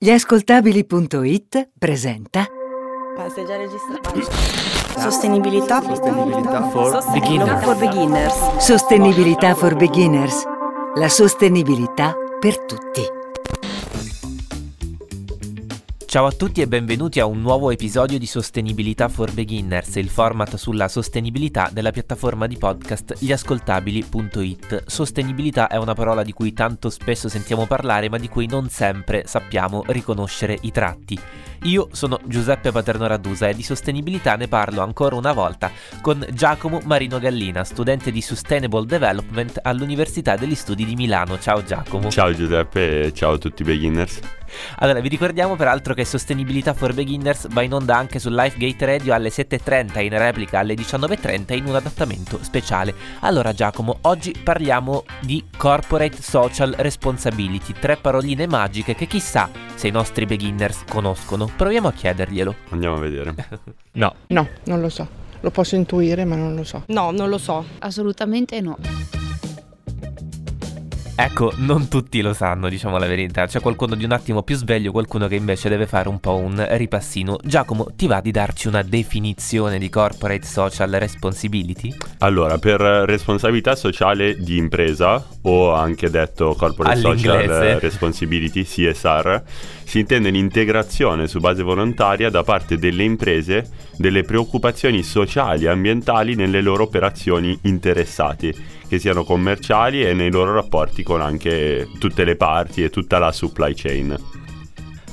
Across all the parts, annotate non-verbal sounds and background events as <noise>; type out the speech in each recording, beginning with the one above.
Gli presenta sei già registrato? Sostenibilità. Sostenibilità for Sostenibilità for beginners. Sostenibilità for beginners. La sostenibilità per tutti. Ciao a tutti e benvenuti a un nuovo episodio di Sostenibilità for Beginners, il format sulla sostenibilità della piattaforma di podcast gliascoltabili.it. Sostenibilità è una parola di cui tanto spesso sentiamo parlare ma di cui non sempre sappiamo riconoscere i tratti. Io sono Giuseppe Paterno Radusa e di sostenibilità ne parlo ancora una volta con Giacomo Marino Gallina, studente di Sustainable Development all'Università degli Studi di Milano. Ciao Giacomo. Ciao Giuseppe e ciao a tutti i beginners. Allora, vi ricordiamo peraltro che Sostenibilità for Beginners va in onda anche su Lifegate Radio alle 7.30 in replica alle 19.30 in un adattamento speciale. Allora Giacomo, oggi parliamo di Corporate Social Responsibility, tre paroline magiche che chissà se i nostri beginners conoscono. Proviamo a chiederglielo. Andiamo a vedere. <laughs> no. No, non lo so. Lo posso intuire, ma non lo so. No, non lo so. Assolutamente no. Ecco, non tutti lo sanno, diciamo la verità. C'è qualcuno di un attimo più sveglio, qualcuno che invece deve fare un po' un ripassino. Giacomo, ti va di darci una definizione di corporate social responsibility? Allora, per responsabilità sociale di impresa, o anche detto corporate social responsibility, CSR, si intende l'integrazione su base volontaria da parte delle imprese delle preoccupazioni sociali e ambientali nelle loro operazioni interessate, che siano commerciali e nei loro rapporti con anche tutte le parti e tutta la supply chain.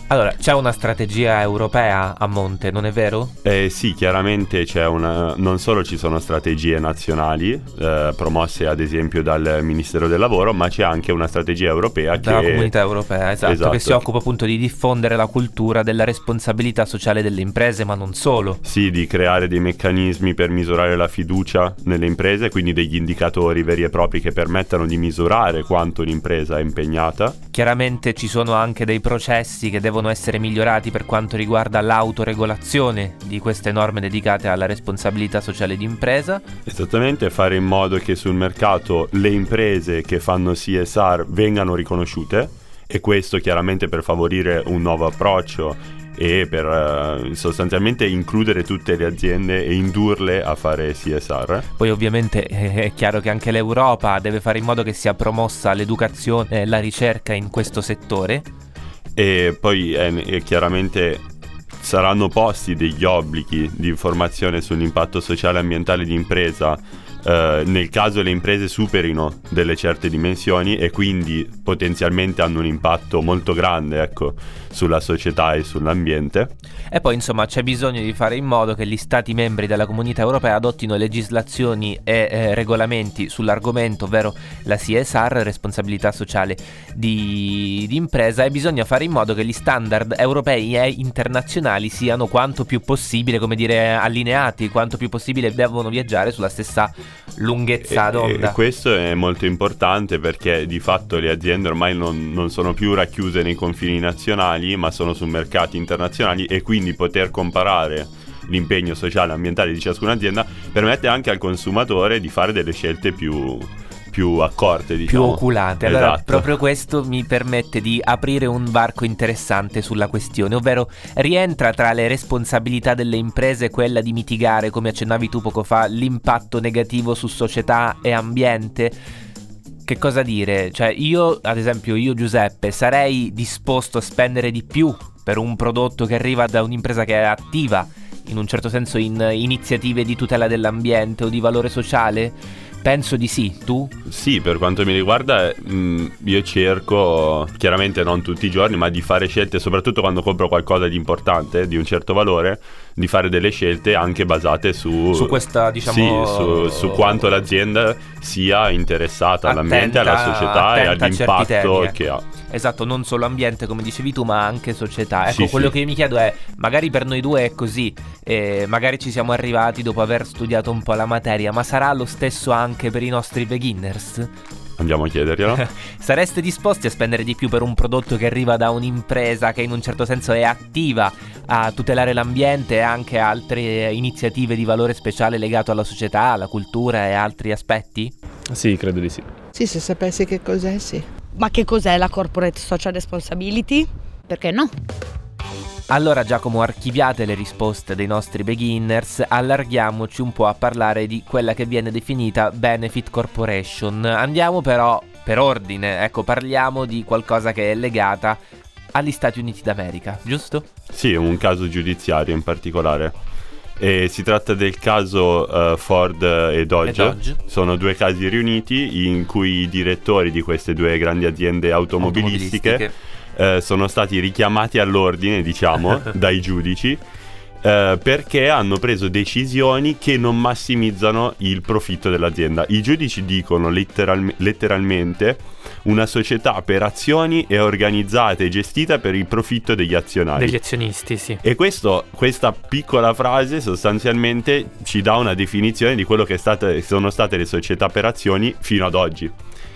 Allora, c'è una strategia europea a monte, non è vero? Eh, sì, chiaramente c'è una. Non solo ci sono strategie nazionali, eh, promosse ad esempio dal Ministero del Lavoro, ma c'è anche una strategia europea Dalla che. comunità europea, esatto, esatto, che si occupa appunto di diffondere la cultura della responsabilità sociale delle imprese, ma non solo. Sì, di creare dei meccanismi per misurare la fiducia nelle imprese, quindi degli indicatori veri e propri che permettano di misurare quanto un'impresa è impegnata. Chiaramente ci sono anche dei processi che devono devono essere migliorati per quanto riguarda l'autoregolazione di queste norme dedicate alla responsabilità sociale di impresa. Esattamente, fare in modo che sul mercato le imprese che fanno CSR vengano riconosciute e questo chiaramente per favorire un nuovo approccio e per uh, sostanzialmente includere tutte le aziende e indurle a fare CSR. Poi ovviamente <laughs> è chiaro che anche l'Europa deve fare in modo che sia promossa l'educazione e la ricerca in questo settore e poi eh, chiaramente saranno posti degli obblighi di informazione sull'impatto sociale e ambientale di impresa eh, nel caso le imprese superino delle certe dimensioni e quindi potenzialmente hanno un impatto molto grande ecco, sulla società e sull'ambiente. E poi insomma c'è bisogno di fare in modo che gli Stati membri della comunità europea adottino legislazioni e eh, regolamenti sull'argomento, ovvero la CSR, responsabilità sociale di, di impresa, e bisogna fare in modo che gli standard europei e internazionali siano quanto più possibile, come dire, allineati, quanto più possibile devono viaggiare sulla stessa lunghezza d'onda. E, e questo è molto importante perché di fatto le aziende ormai non, non, sono più racchiuse nei confini nazionali, ma sono su mercati internazionali e quindi poter comparare l'impegno sociale e ambientale di ciascuna azienda permette anche al consumatore di fare delle scelte più, più accorte, diciamo. Più oculate. Allora, esatto. proprio questo mi permette di aprire un varco interessante sulla questione, ovvero rientra tra le responsabilità delle imprese quella di mitigare, come accennavi tu poco fa, l'impatto negativo su società e ambiente? Che cosa dire? Cioè, io, ad esempio, io Giuseppe, sarei disposto a spendere di più per un prodotto che arriva da un'impresa che è attiva, in un certo senso, in iniziative di tutela dell'ambiente o di valore sociale? Penso di sì, tu? Sì, per quanto mi riguarda mh, mm, io cerco, chiaramente non tutti i giorni, ma di fare scelte, soprattutto quando compro qualcosa di importante, di un certo valore, di fare delle scelte anche basate su... Su questa, diciamo... Sì, su, su quanto l'azienda sia interessata all'ambiente, alla società e all'impatto che ha. Esatto, non solo ambiente come dicevi tu, ma anche società. Ecco, sì, quello sì. che mi chiedo è, magari per noi due è così, eh, magari ci siamo arrivati dopo aver studiato un po' la materia, ma sarà lo stesso anche per i nostri beginners? Andiamo a chiederglielo. <laughs> Sareste disposti a spendere di più per un prodotto che arriva da un'impresa che in un certo senso è attiva a tutelare l'ambiente e anche altre iniziative di valore speciale legato alla società, alla cultura e altri aspetti? Sì, credo di sì. Sì, se sapessi che cos'è, sì. Ma che cos'è la corporate social responsibility? perché no? Allora Giacomo, archiviate le risposte dei nostri beginners, allarghiamoci un po' a parlare di quella che viene definita Benefit Corporation. Andiamo però per ordine, ecco, parliamo di qualcosa che è legata agli Stati Uniti d'America, giusto? Sì, un caso giudiziario in particolare. E si tratta del caso uh, Ford e Dodge. e Dodge. Sono due casi riuniti in cui i direttori di queste due grandi aziende automobilistiche, automobilistiche eh, sono stati richiamati all'ordine, diciamo, <laughs> dai giudici. Eh, perché hanno preso decisioni che non massimizzano il profitto dell'azienda. I giudici dicono letteral- letteralmente una società per azioni è organizzata e gestita per il profitto degli azionari. Degli azionisti, sì. E questo, questa piccola frase sostanzialmente ci dà una definizione di quello che state, sono state le società per azioni fino ad oggi.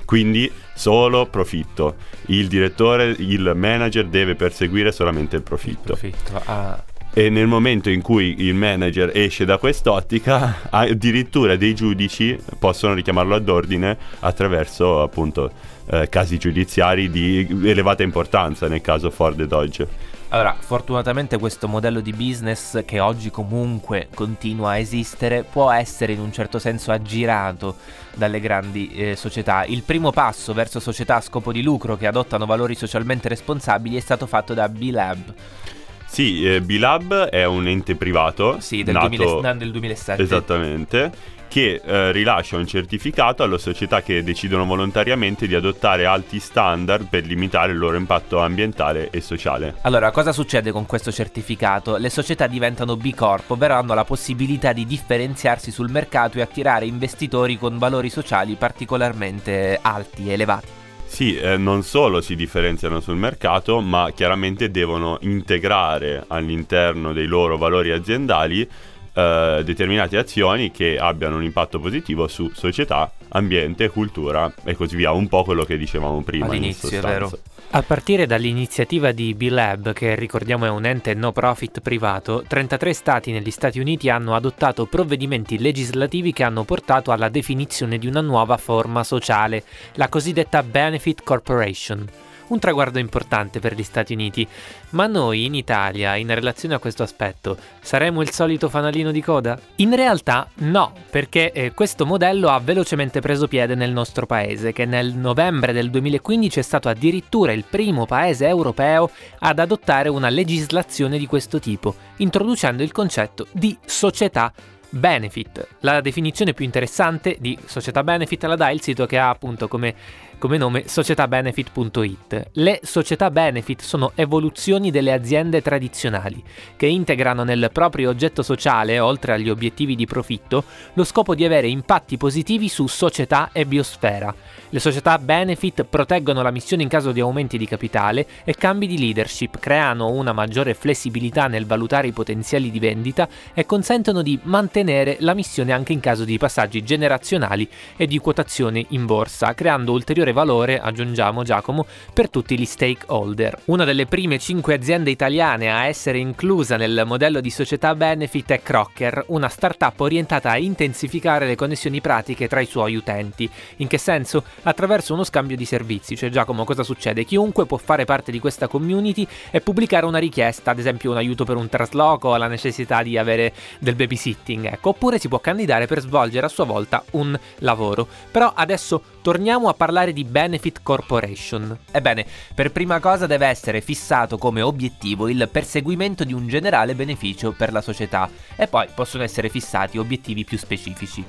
Quindi solo profitto. Il direttore, il manager deve perseguire solamente il profitto. Il profitto. Ah. E nel momento in cui il manager esce da quest'ottica, addirittura dei giudici possono richiamarlo ad ordine attraverso appunto eh, casi giudiziari di elevata importanza nel caso Ford e Dodge. Allora, fortunatamente questo modello di business che oggi comunque continua a esistere può essere in un certo senso aggirato dalle grandi eh, società. Il primo passo verso società a scopo di lucro che adottano valori socialmente responsabili è stato fatto da B-Lab. Sì, eh, B-Lab è un ente privato. Sì, del, nato... 2000, del 2007. Esattamente che eh, rilascia un certificato alle società che decidono volontariamente di adottare alti standard per limitare il loro impatto ambientale e sociale. Allora, cosa succede con questo certificato? Le società diventano B Corp, ovvero hanno la possibilità di differenziarsi sul mercato e attirare investitori con valori sociali particolarmente alti e elevati. Sì, eh, non solo si differenziano sul mercato, ma chiaramente devono integrare all'interno dei loro valori aziendali eh, determinate azioni che abbiano un impatto positivo su società, ambiente, cultura e così via, un po' quello che dicevamo prima. All'inizio, è vero. A partire dall'iniziativa di B-Lab, che ricordiamo è un ente no profit privato, 33 stati negli Stati Uniti hanno adottato provvedimenti legislativi che hanno portato alla definizione di una nuova forma sociale, la cosiddetta Benefit Corporation un traguardo importante per gli Stati Uniti. Ma noi in Italia, in relazione a questo aspetto, saremo il solito fanalino di coda? In realtà no, perché eh, questo modello ha velocemente preso piede nel nostro paese, che nel novembre del 2015 è stato addirittura il primo paese europeo ad adottare una legislazione di questo tipo, introducendo il concetto di società benefit. La definizione più interessante di società benefit la dà il sito che ha appunto come come nome societabenefit.it. Le società benefit sono evoluzioni delle aziende tradizionali, che integrano nel proprio oggetto sociale, oltre agli obiettivi di profitto, lo scopo di avere impatti positivi su società e biosfera. Le società benefit proteggono la missione in caso di aumenti di capitale e cambi di leadership, creano una maggiore flessibilità nel valutare i potenziali di vendita e consentono di mantenere la missione anche in caso di passaggi generazionali e di quotazione in borsa, creando ulteriore maggiore valore, aggiungiamo Giacomo, per tutti gli stakeholder. Una delle prime 5 aziende italiane a essere inclusa nel modello di società benefit è Crocker, una startup orientata a intensificare le connessioni pratiche tra i suoi utenti. In che senso? Attraverso uno scambio di servizi, cioè Giacomo cosa succede? Chiunque può fare parte di questa community e pubblicare una richiesta, ad esempio un aiuto per un trasloco o la necessità di avere del babysitting, ecco, oppure si può candidare per svolgere a sua volta un lavoro. Però adesso torniamo a parlare di Benefit Corporation. Ebbene, per prima cosa deve essere fissato come obiettivo il perseguimento di un generale beneficio per la società e poi possono essere fissati obiettivi più specifici.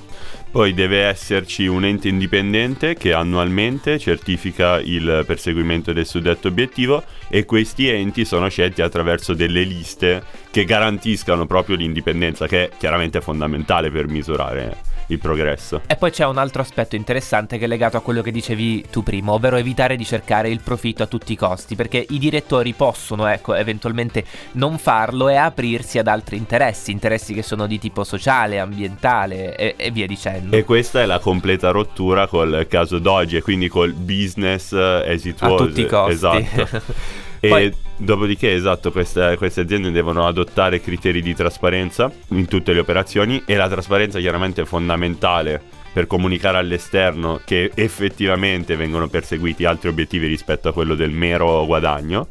Poi deve esserci un ente indipendente che annualmente certifica il perseguimento del suddetto obiettivo e questi enti sono scelti attraverso delle liste che garantiscano proprio l'indipendenza che è chiaramente fondamentale per misurare il progresso. E poi c'è un altro aspetto interessante che è legato a quello che dicevi tu prima, ovvero evitare di cercare il profitto a tutti i costi, perché i direttori possono, ecco, eventualmente non farlo e aprirsi ad altri interessi, interessi che sono di tipo sociale, ambientale e, e via dicendo. E questa è la completa rottura col caso Doge, e quindi col business it was. A tutti i costi. Esatto. <laughs> E Poi... dopodiché, esatto, queste, queste, aziende devono adottare criteri di trasparenza in tutte le operazioni e la trasparenza chiaramente è fondamentale per comunicare all'esterno che effettivamente vengono perseguiti altri obiettivi rispetto a quello del mero guadagno.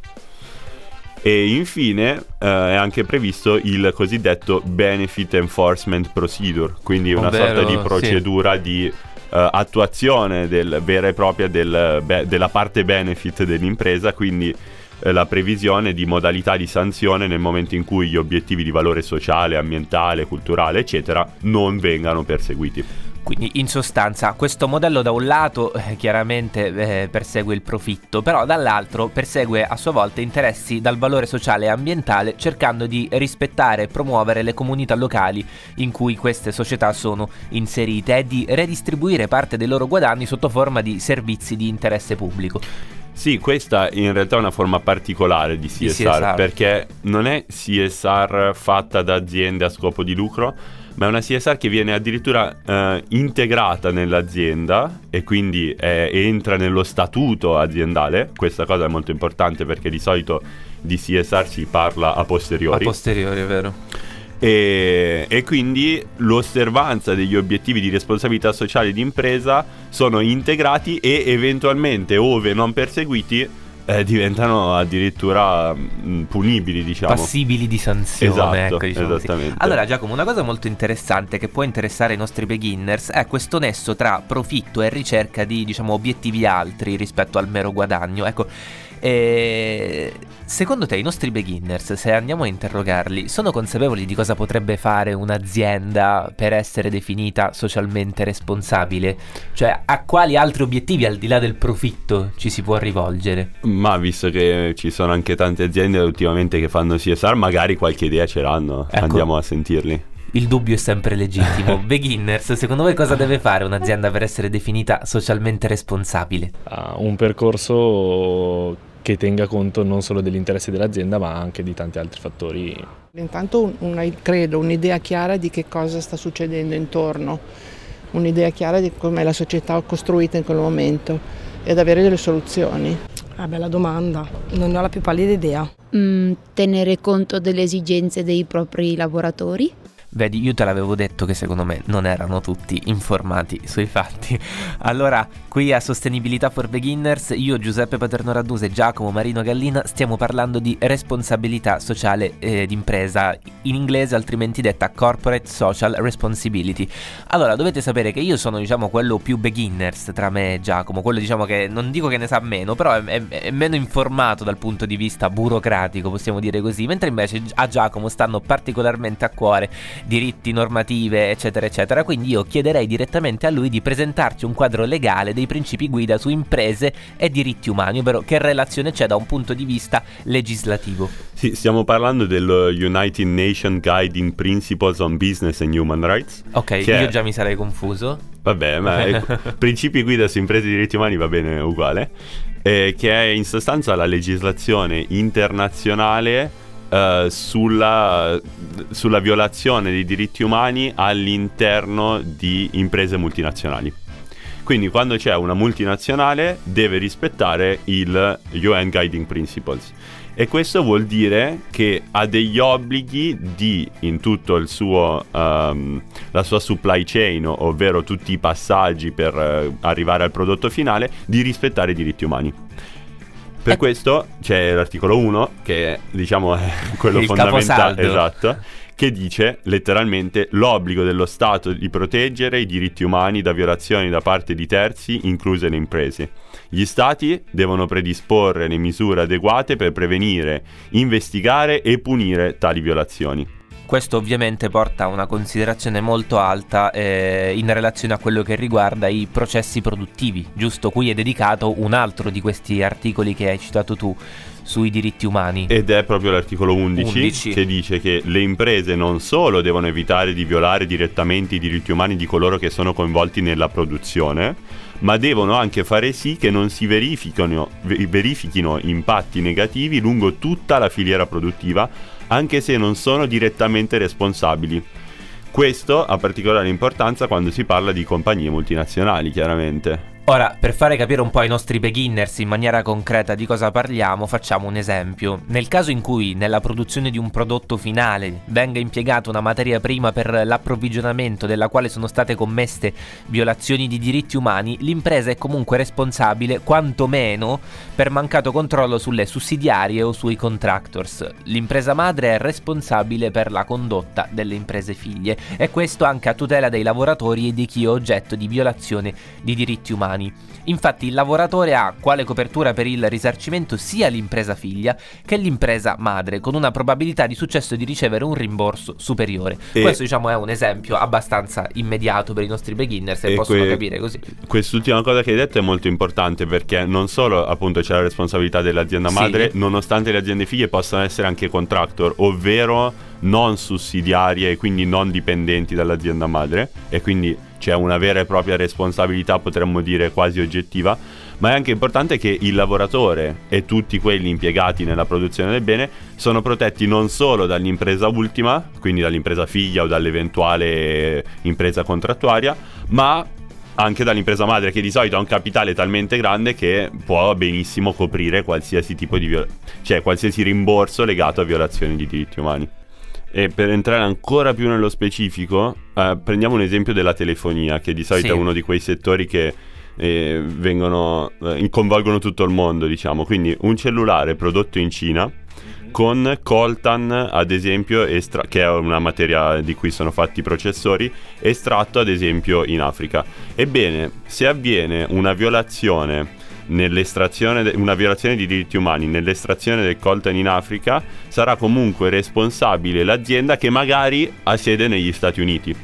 E infine eh, è anche previsto il cosiddetto Benefit Enforcement Procedure, quindi una Ovvero, sorta di procedura sì. di Uh, attuazione del, vera e propria del, be, della parte benefit dell'impresa, quindi uh, la previsione di modalità di sanzione nel momento in cui gli obiettivi di valore sociale, ambientale, culturale, eccetera, non vengano perseguiti. Quindi in sostanza questo modello da un lato eh, chiaramente eh, persegue il profitto, però dall'altro persegue a sua volta interessi dal valore sociale e ambientale cercando di rispettare e promuovere le comunità locali in cui queste società sono inserite e di redistribuire parte dei loro guadagni sotto forma di servizi di interesse pubblico. Sì, questa in realtà è una forma particolare di CSR, Di CSR. perché non è CSR fatta da aziende a scopo di lucro, ma è una CSR che viene addirittura eh, integrata nell'azienda e quindi eh, entra nello statuto aziendale. Questa cosa è molto importante perché di solito di CSR si parla a posteriori. A posteriori, è vero. E, e quindi l'osservanza degli obiettivi di responsabilità sociale di impresa sono integrati e eventualmente, ove non perseguiti, eh, diventano addirittura mh, punibili, diciamo. Passibili di sanzione, Esatto, ecco, diciamo così. esattamente. Allora, Giacomo, una cosa molto interessante che può interessare i nostri beginners è questo nesso tra profitto e ricerca di, diciamo, obiettivi altri rispetto al mero guadagno. Ecco, eh, secondo te i nostri beginners, se andiamo a interrogarli, sono consapevoli di cosa potrebbe fare un'azienda per essere definita socialmente responsabile? Cioè, a quali altri obiettivi al di là del profitto ci si può rivolgere? Ma visto che ci sono anche tante aziende ultimamente che fanno CSR, magari qualche idea ce l'hanno. Ecco. Andiamo a sentirli. Il dubbio è sempre legittimo. <laughs> Beginners, secondo voi cosa deve fare un'azienda per essere definita socialmente responsabile? ha un percorso che tenga conto non solo degli interessi dell'azienda ma anche di tanti altri fattori. Intanto un- una- credo un'idea chiara di che cosa sta succedendo intorno, un'idea chiara di come la società è costruita in quel momento ed avere delle soluzioni. Ah, bella domanda. Non ho la più pallida idea. Mm, tenere conto delle esigenze dei propri lavoratori. Vedi, io te l'avevo detto che secondo me non erano tutti informati <laughs> sui fatti. Allora, qui a Sostenibilità for Beginners, io, Giuseppe Paterno Raddusa e Giacomo Marino Gallina stiamo parlando di responsabilità sociale eh, d'impresa, in inglese altrimenti detta Corporate Social Responsibility. Allora, dovete sapere che io sono, diciamo, quello più beginners tra me e Giacomo, quello diciamo che non dico che ne sa meno, però è, è- è meno informato dal punto di vista burocratico, possiamo dire così, mentre invece a Giacomo stanno particolarmente a cuore diritti, normative, eccetera, eccetera. Quindi io chiederei direttamente a lui di presentarci un quadro legale dei principi guida su imprese e diritti umani, ovvero che relazione c'è da un punto di vista legislativo. Sì, stiamo parlando dello United Nations Guiding Principles on Business and Human Rights. Ok, io è- già mi sarei confuso. Vabbè, ma <laughs> principi guida su imprese e diritti umani va bene uguale. eh, che è in sostanza la legislazione internazionale eh, sulla, sulla violazione dei diritti umani all'interno di imprese multinazionali. Quindi quando c'è una multinazionale deve rispettare il UN Guiding Principles. E questo vuol dire che ha degli obblighi di, in tutto il suo, ehm, la sua supply chain, ovvero tutti i passaggi per eh, arrivare al prodotto finale, di rispettare i diritti umani. Per questo c'è l'articolo 1, che diciamo è <laughs> quello Il fondamentale, esatto, che dice letteralmente l'obbligo dello Stato di proteggere i diritti umani da violazioni da parte di terzi, incluse le imprese. Gli Stati devono predisporre le misure adeguate per prevenire, investigare e punire tali violazioni. Questo ovviamente porta a una considerazione molto alta eh, in relazione a quello che riguarda i processi produttivi, giusto? Cui è dedicato un altro di questi articoli che hai citato tu sui diritti umani. Ed è proprio l'articolo 11, 11. che dice che le imprese non solo devono evitare di violare direttamente i diritti umani di coloro che sono coinvolti nella produzione, ma devono anche fare sì che non si verifichino, ve- verifichino impatti negativi lungo tutta la filiera produttiva, anche se non sono direttamente responsabili. Questo ha particolare importanza quando si parla di compagnie multinazionali, chiaramente. Ora, per fare capire un po' ai nostri beginners in maniera concreta di cosa parliamo, facciamo un esempio. Nel caso in cui nella produzione di un prodotto finale venga impiegata una materia prima per l'approvvigionamento della quale sono state commesse violazioni di diritti umani, l'impresa è comunque responsabile quantomeno per mancato controllo sulle sussidiarie o sui contractors. L'impresa madre è responsabile per la condotta delle imprese figlie e questo anche a tutela dei lavoratori e di chi è oggetto di violazione di diritti umani umani. Infatti il lavoratore ha quale copertura per il risarcimento sia l'impresa figlia che l'impresa madre, con una probabilità di successo di ricevere un rimborso superiore. E Questo diciamo è un esempio abbastanza immediato per i nostri beginners e, e possono que- capire così. Quest'ultima cosa che hai detto è molto importante perché non solo appunto c'è la responsabilità dell'azienda madre, sì. nonostante le aziende figlie possano essere anche contractor, ovvero non sussidiarie e quindi non dipendenti dall'azienda madre e quindi c'è una vera e propria responsabilità, potremmo dire quasi oggettiva, ma è anche importante che il lavoratore e tutti quelli impiegati nella produzione del bene sono protetti non solo dall'impresa ultima, quindi dall'impresa figlia o dall'eventuale impresa contrattuaria, ma anche dall'impresa madre che di solito ha un capitale talmente grande che può benissimo coprire qualsiasi tipo di viola- cioè qualsiasi rimborso legato a violazioni di diritti umani. E per entrare ancora più nello specifico, eh, prendiamo un esempio della telefonia, che di solito sì. è uno di quei settori che eh, vengono, eh, coinvolgono tutto il mondo, diciamo. Quindi un cellulare prodotto in Cina con coltan, ad esempio, estra- che è una materia di cui sono fatti i processori, estratto ad esempio in Africa. Ebbene, se avviene una violazione de- una violazione di diritti umani nell'estrazione del coltan in Africa, sarà comunque responsabile l'azienda che magari ha sede negli Stati Uniti.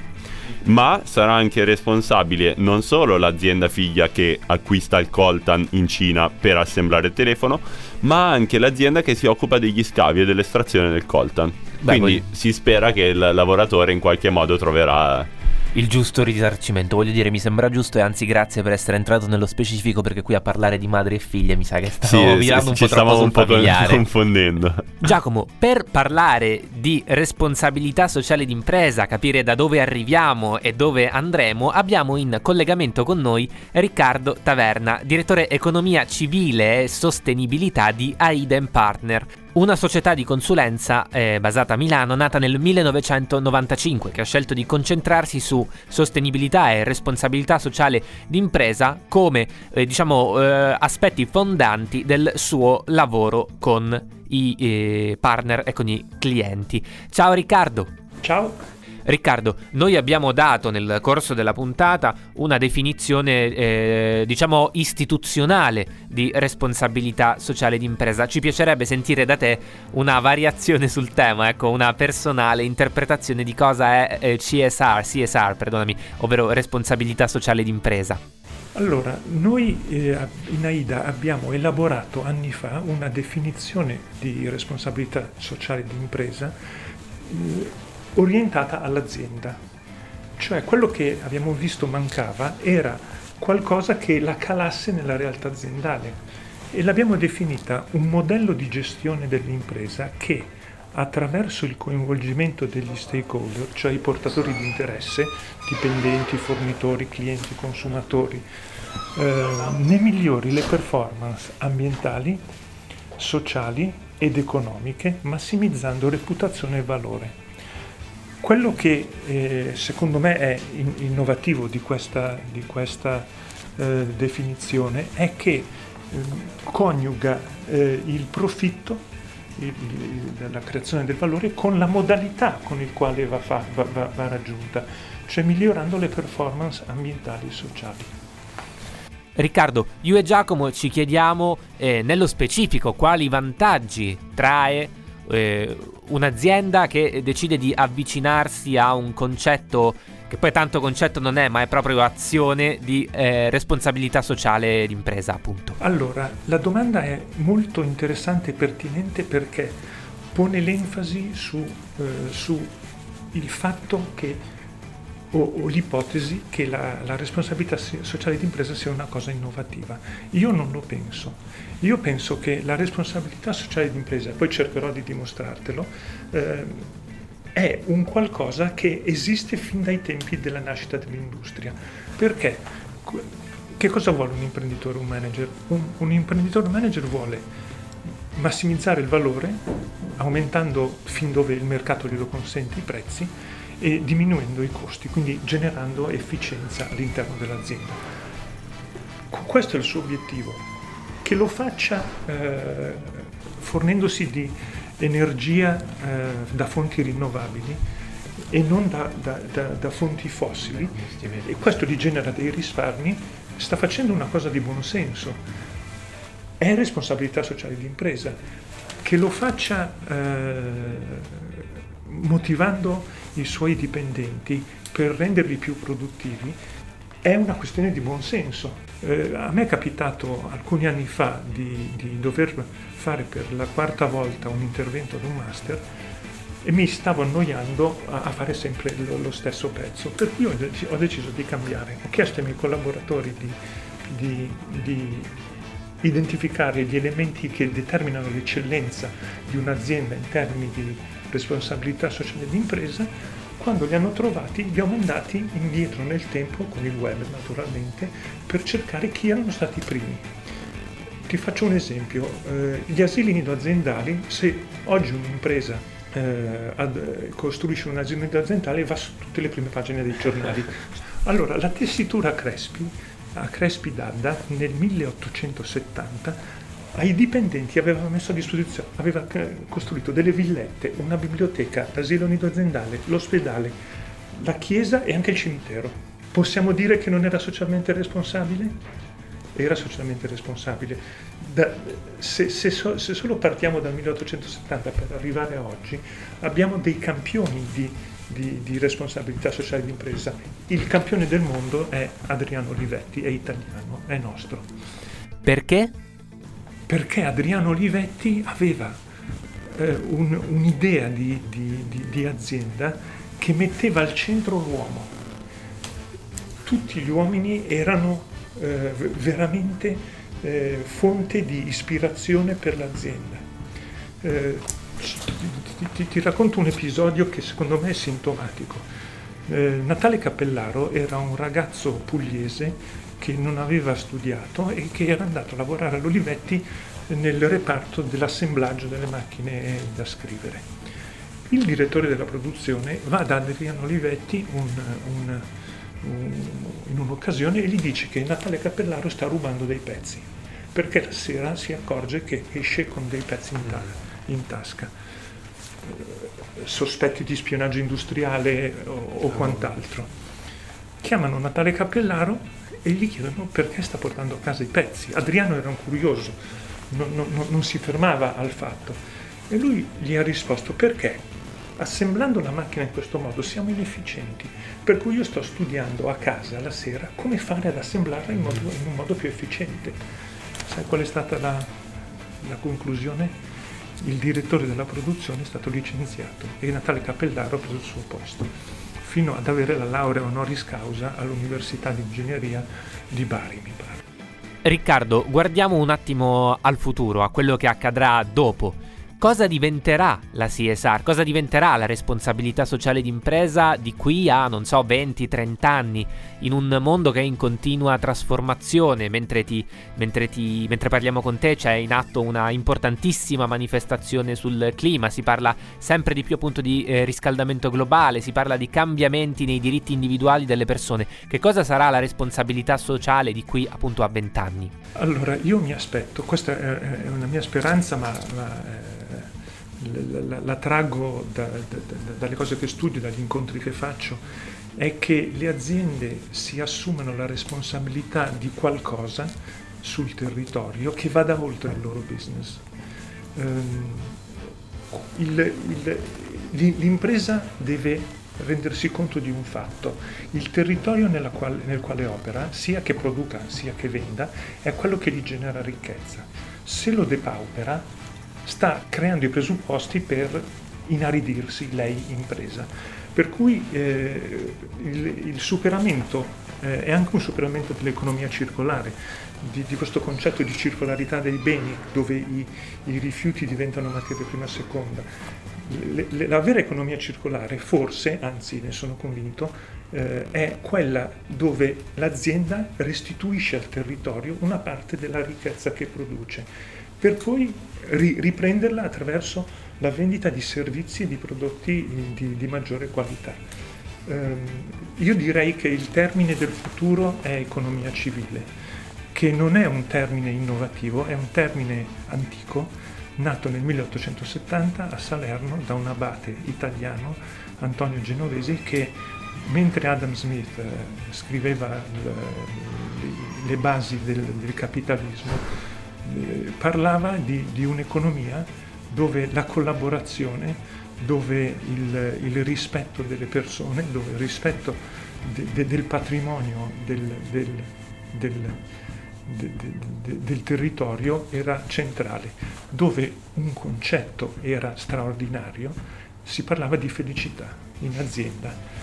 Ma sarà anche responsabile non solo l'azienda figlia che acquista il coltan in Cina per assemblare il telefono, ma anche l'azienda che si occupa degli scavi e dell'estrazione del coltan. Beh, Quindi poi... si spera che il lavoratore in qualche modo troverà il giusto risarcimento. Voglio dire, mi sembra giusto e anzi grazie per essere entrato nello specifico perché qui a parlare di madre e figlia mi sa che stiamo sì, virando un po' troppo un po' confondendo. Giacomo, per parlare di responsabilità sociale d'impresa, capire da dove arriviamo e dove andremo, abbiamo in collegamento con noi Riccardo Taverna, direttore economia civile e sostenibilità di Aiden Partner una società di consulenza eh, basata a Milano nata nel 1995 che ha scelto di concentrarsi su sostenibilità e responsabilità sociale d'impresa come eh, diciamo eh, aspetti fondanti del suo lavoro con i eh, partner e con i clienti. Ciao Riccardo. Ciao. Riccardo, noi abbiamo dato nel corso della puntata una definizione, eh, diciamo, istituzionale di responsabilità sociale d'impresa. Ci piacerebbe sentire da te una variazione sul tema, ecco, una personale interpretazione di cosa è eh, CSR, CSR, perdonami, ovvero responsabilità sociale d'impresa. Allora, noi eh, in AIDA abbiamo elaborato anni fa una definizione di responsabilità sociale d'impresa eh, orientata all'azienda. Cioè quello che abbiamo visto mancava era qualcosa che la calasse nella realtà aziendale e l'abbiamo definita un modello di gestione dell'impresa che attraverso il coinvolgimento degli stakeholder, cioè i portatori di interesse, dipendenti, fornitori, clienti, consumatori, eh, ne migliori le performance ambientali, sociali ed economiche, massimizzando reputazione e valore. Quello che eh, secondo me è in- innovativo di questa, di questa eh, definizione è che eh, coniuga eh, il profitto, il, il, la creazione del valore, con la modalità con il quale va, fa, va, va, va raggiunta, cioè migliorando le performance ambientali e sociali. Riccardo, io e Giacomo ci chiediamo eh, nello specifico quali vantaggi trae eh, un'azienda che decide di avvicinarsi a un concetto che poi tanto concetto non è, ma è proprio azione di eh, responsabilità sociale d'impresa, appunto. Allora, la domanda è molto interessante e pertinente perché pone l'enfasi su, eh, su il fatto che o, o l'ipotesi che la, la, responsabilità sociale d'impresa sia una cosa innovativa. Io non lo penso. Io penso che la responsabilità sociale d'impresa, poi cercherò di dimostrartelo, eh, è un qualcosa che esiste fin dai tempi della nascita dell'industria. Perché che cosa vuole un imprenditore, un manager? Un, un imprenditore, un manager vuole massimizzare il valore aumentando fin dove il mercato glielo consente i prezzi e diminuendo i costi, quindi generando efficienza all'interno dell'azienda. Questo è il suo obiettivo, che lo faccia eh, fornendosi di energia eh, da fonti rinnovabili e non da, da, da, da, fonti fossili e questo gli genera dei risparmi, sta facendo una cosa di buon senso. È responsabilità sociale di impresa. Che lo faccia eh, motivando i suoi dipendenti per renderli più produttivi è una questione di buon senso. Eh, a me è capitato alcuni anni fa di, di, dover fare per la quarta volta un intervento ad un master e mi stavo annoiando a, a fare sempre lo, lo, stesso pezzo, per cui ho, ho, deciso di cambiare. Ho chiesto ai miei collaboratori di, di, di identificare gli elementi che determinano l'eccellenza di un'azienda in termini di responsabilità sociale d'impresa, quando li hanno trovati li ho mandati indietro nel tempo, con il web naturalmente, per cercare chi erano stati i primi. Ti faccio un esempio, eh, gli asili nido aziendali, se oggi un'impresa eh, ad, costruisce un'azienda nido aziendale va su tutte le prime pagine dei giornali. <laughs> Allora, la tessitura Crespi, a Crespi d'Adda nel 1870 ai dipendenti aveva messo a disposizione, aveva costruito delle villette, una biblioteca, l'asilo nido aziendale, l'ospedale, la chiesa e anche il cimitero. Possiamo dire che non era socialmente responsabile? Era socialmente responsabile. Da, se, se, so, se, solo partiamo dal 1870 per arrivare a oggi, abbiamo dei campioni di, di, di responsabilità sociale d'impresa. Il campione del mondo è Adriano Olivetti, è italiano, è nostro. Perché? Perché Adriano Olivetti aveva eh, un, un'idea di, di, di, di azienda che metteva al centro l'uomo. Tutti gli uomini erano eh, veramente eh, fonte di ispirazione per l'azienda. Eh, ti, ti, ti, racconto un episodio che secondo me è sintomatico. Eh, Natale Cappellaro era un ragazzo pugliese che non aveva studiato e che era andato a lavorare all'Olivetti nel reparto dell'assemblaggio delle macchine da scrivere. Il direttore della produzione va da Adriano Olivetti un, un, un, in un'occasione e gli dice che Natale Cappellaro sta rubando dei pezzi, perché la sera si accorge che esce con dei pezzi in, ta- in tasca, sospetti di spionaggio industriale o, o quant'altro. Chiamano Natale Cappellaro e gli chiedono perché sta portando a casa i pezzi. Adriano era un curioso, non, non, non si fermava al fatto. E lui gli ha risposto perché assemblando la macchina in questo modo siamo inefficienti, per cui io sto studiando a casa la sera come fare ad assemblarla in, modo, in un modo più efficiente. Sai qual è stata la, la, conclusione? Il direttore della produzione è stato licenziato e Natale Cappellaro ha preso il suo posto fino ad avere la laurea honoris causa all'Università di Ingegneria di Bari, mi pare. Riccardo, guardiamo un attimo al futuro, a quello che accadrà dopo cosa diventerà la CSR, cosa diventerà la responsabilità sociale d'impresa di qui a, non so, 20-30 anni, in un mondo che è in continua trasformazione, mentre, ti, mentre, ti, mentre parliamo con te c'è in atto una importantissima manifestazione sul clima, si parla sempre di più appunto di eh, riscaldamento globale, si parla di cambiamenti nei diritti individuali delle persone. Che cosa sarà la responsabilità sociale di qui appunto a 20 anni? Allora, io mi aspetto, questa è una mia speranza, ma, ma eh, la, la, la traggo da, da, da, dalle cose che studio, dagli incontri che faccio, è che le aziende si assumano la responsabilità di qualcosa sul territorio che vada oltre il loro business. Um, il, il, l'impresa deve rendersi conto di un fatto. Il territorio quale, nel quale opera, sia che produca sia che venda, è quello che gli genera ricchezza. Se lo depaupera, sta creando i presupposti per inaridirsi lei impresa. Per cui eh, il, il, superamento eh, è anche un superamento dell'economia circolare, di, di, questo concetto di circolarità dei beni, dove i, i rifiuti diventano materia prima e seconda. le, le, la vera economia circolare, forse, anzi ne sono convinto, eh, è quella dove l'azienda restituisce al territorio una parte della ricchezza che produce, per poi ri, riprenderla attraverso la vendita di servizi e di prodotti di, di maggiore qualità. Eh, io direi che il termine del futuro è economia civile, che non è un termine innovativo, è un termine antico, nato nel 1870 a Salerno da un abate italiano, Antonio Genovesi, che mentre Adam Smith eh, scriveva le, le basi del, del capitalismo, eh, parlava di, di, un'economia dove la collaborazione, dove il, il, rispetto delle persone, dove il rispetto de, de, del patrimonio del, del, del territorio era centrale, dove un concetto era straordinario, si parlava di felicità in azienda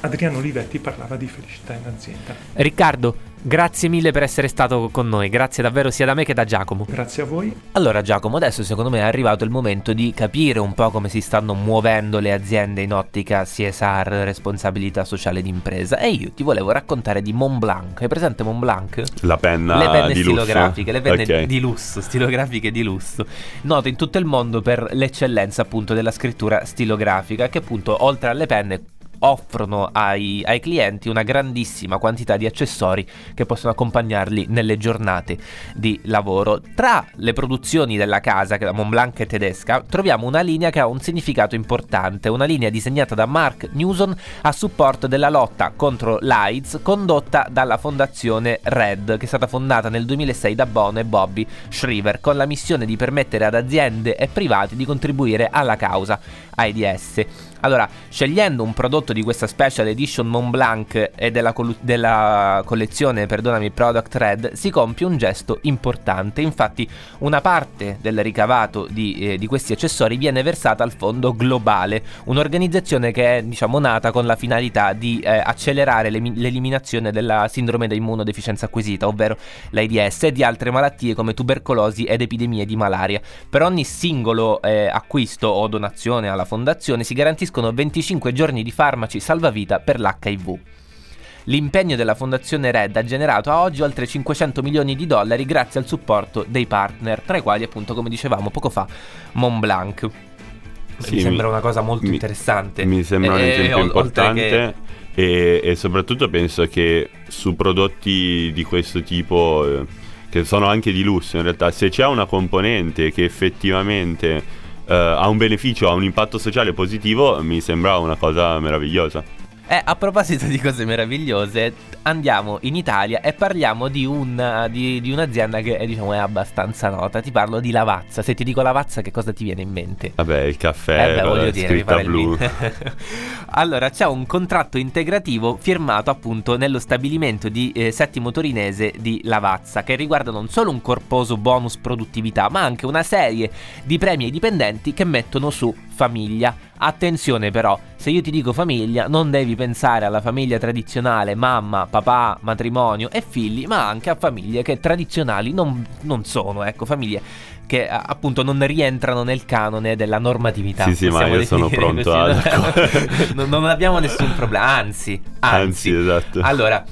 Adriano Olivetti parlava di felicità in azienda. Riccardo, grazie mille per essere stato con noi, grazie davvero sia da me che da Giacomo. Grazie a voi. Allora Giacomo, adesso secondo me è arrivato il momento di capire un po' come si stanno muovendo le aziende in ottica CSR, responsabilità sociale d'impresa. E io ti volevo raccontare di Montblanc. Hai presente Montblanc? La penna Le penne di stilografiche, lusso. le penne okay. di lusso, stilografiche di lusso. Noto in tutto il mondo per l'eccellenza appunto della scrittura stilografica che appunto oltre alle penne offrono ai, ai, clienti una grandissima quantità di accessori che possono accompagnarli nelle giornate di lavoro. Tra le produzioni della casa, che la Montblanc è tedesca, troviamo una linea che ha un significato importante, una linea disegnata da Mark Newson a supporto della lotta contro l'AIDS condotta dalla fondazione RED, che è stata fondata nel 2006 da Bono e Bobby Shriver, con la missione di permettere ad aziende e privati di contribuire alla causa AIDS. Allora, scegliendo un prodotto di questa special edition Mont Blanc e della, col- della, collezione, perdonami, Product Red, si compie un gesto importante. Infatti, una parte del ricavato di, eh, di questi accessori viene versata al Fondo Globale, un'organizzazione che è, diciamo, nata con la finalità di eh, accelerare le, l'eliminazione della sindrome da immunodeficienza acquisita, ovvero l'AIDS, e di altre malattie come tubercolosi ed epidemie di malaria. Per ogni singolo eh, acquisto o donazione alla fondazione si garantisce garantiscono 25 giorni di farmaci salvavita per l'HIV. L'impegno della Fondazione Red ha generato a oggi oltre 500 milioni di dollari grazie al supporto dei partner, tra i quali appunto come dicevamo poco fa Montblanc. Sì, mi sembra una cosa molto mi, interessante. Mi sembra un esempio importante che... e, e, soprattutto penso che su prodotti di questo tipo, eh, che sono anche di lusso in realtà, se c'è una componente che effettivamente uh, ha un beneficio, ha un impatto sociale positivo, mi sembra una cosa meravigliosa. Eh, a proposito di cose meravigliose, andiamo in Italia e parliamo di, un, di, di, un'azienda che diciamo, è abbastanza nota. Ti parlo di Lavazza. Se ti dico Lavazza, che cosa ti viene in mente? Vabbè, il caffè, eh beh, voglio dire, pare blu. <laughs> allora, c'è un contratto integrativo firmato appunto nello stabilimento di eh, Settimo Torinese di Lavazza, che riguarda non solo un corposo bonus produttività, ma anche una serie di premi ai dipendenti che mettono su famiglia. Attenzione però, se io ti dico famiglia, non devi pensare alla famiglia tradizionale, mamma, papà, matrimonio e figli, ma anche a famiglie che tradizionali non, non sono, ecco, famiglie che appunto non rientrano nel canone della normatività. Sì, sì, ma io sono pronto a... <laughs> non, non abbiamo nessun problema, anzi, anzi, anzi esatto. Allora,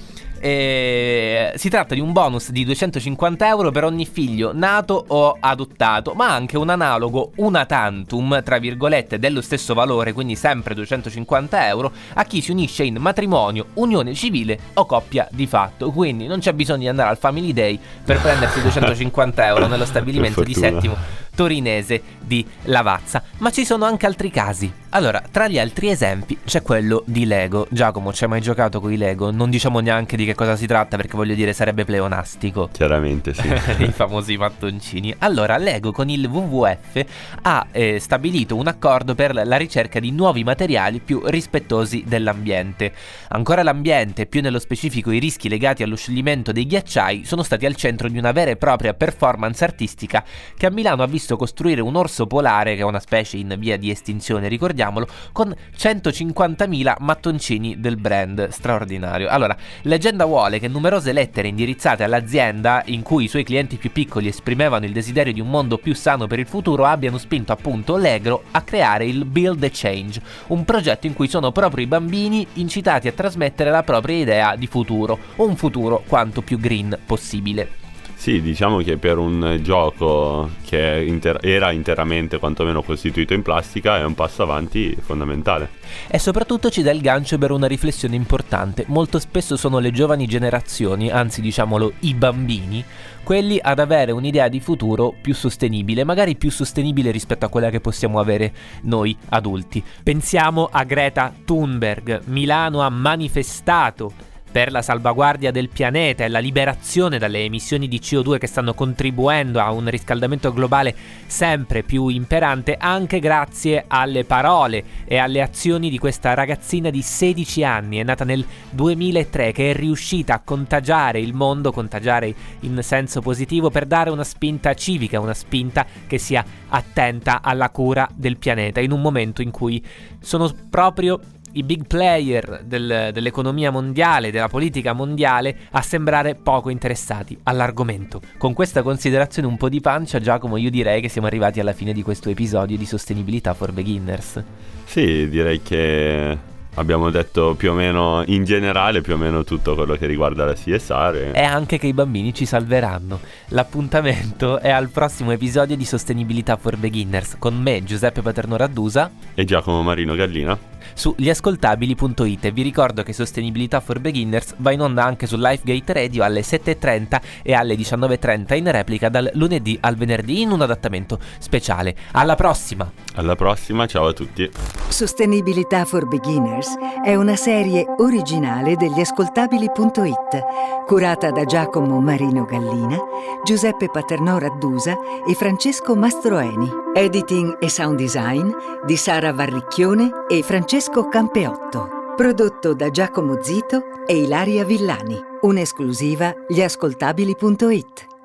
eh, si tratta di un bonus di 250 euro per ogni figlio nato o adottato, ma anche un analogo una tantum, tra virgolette, dello stesso valore, quindi sempre 250 euro, a chi si unisce in matrimonio, unione civile o coppia di fatto. Quindi non c'è bisogno di andare al Family Day per prendersi <laughs> 250 euro nello stabilimento di settimo torinese di Lavazza. Ma ci sono anche altri casi. Allora, tra gli altri esempi c'è quello di Lego. Giacomo, ci hai mai giocato con i Lego? Non diciamo neanche di che cosa si tratta perché voglio dire sarebbe pleonastico. Chiaramente sì. <laughs> I famosi mattoncini. Allora, Lego con il WWF ha eh, stabilito un accordo per la ricerca di nuovi materiali più rispettosi dell'ambiente. Ancora l'ambiente, più nello specifico i rischi legati allo scioglimento dei ghiacciai, sono stati al centro di una vera e propria performance artistica che a Milano ha visto visto costruire un orso polare, che è una specie in via di estinzione, ricordiamolo, con 150.000 mattoncini del brand straordinario. Allora, leggenda vuole che numerose lettere indirizzate all'azienda, in cui i suoi clienti più piccoli esprimevano il desiderio di un mondo più sano per il futuro, abbiano spinto appunto Allegro a creare il Build the Change, un progetto in cui sono proprio i bambini incitati a trasmettere la propria idea di futuro, un futuro quanto più green possibile. Sì, diciamo che per un gioco che inter- era interamente quantomeno costituito in plastica è un passo avanti fondamentale. E soprattutto ci dà il gancio per una riflessione importante. Molto spesso sono le giovani generazioni, anzi diciamolo i bambini, quelli ad avere un'idea di futuro più sostenibile, magari più sostenibile rispetto a quella che possiamo avere noi adulti. Pensiamo a Greta Thunberg. Milano ha manifestato per la salvaguardia del pianeta e la liberazione dalle emissioni di CO2 che stanno contribuendo a un riscaldamento globale sempre più imperante anche grazie alle parole e alle azioni di questa ragazzina di 16 anni, è nata nel 2003 che è riuscita a contagiare il mondo, contagiare in senso positivo per dare una spinta civica, una spinta che sia attenta alla cura del pianeta in un momento in cui sono proprio i big player del, dell'economia mondiale, della politica mondiale, a sembrare poco interessati all'argomento. Con questa considerazione un po' di pancia, Giacomo, io direi che siamo arrivati alla fine di questo episodio di Sostenibilità for Beginners. Sì, direi che abbiamo detto più o meno in generale più o meno tutto quello che riguarda la CSR e anche che i bambini ci salveranno l'appuntamento è al prossimo episodio di Sostenibilità for Beginners con me Giuseppe Paterno Raddusa e Giacomo Marino Gallina su gliascoltabili.it e vi ricordo che Sostenibilità for Beginners va in onda anche su Lifegate Radio alle 7.30 e alle 19.30 in replica dal lunedì al venerdì in un adattamento speciale. Alla prossima! Alla prossima, ciao a tutti! Sostenibilità for Beginners è una serie originale degli ascoltabili.it, curata da Giacomo Marino Gallina, Giuseppe Paternò Raddusa e Francesco Mastroeni. Editing e sound design di Sara Varricchione e Francesco Campeotto. Prodotto da Giacomo Zito e Ilaria Villani. Un'esclusiva gli ascoltabili.it.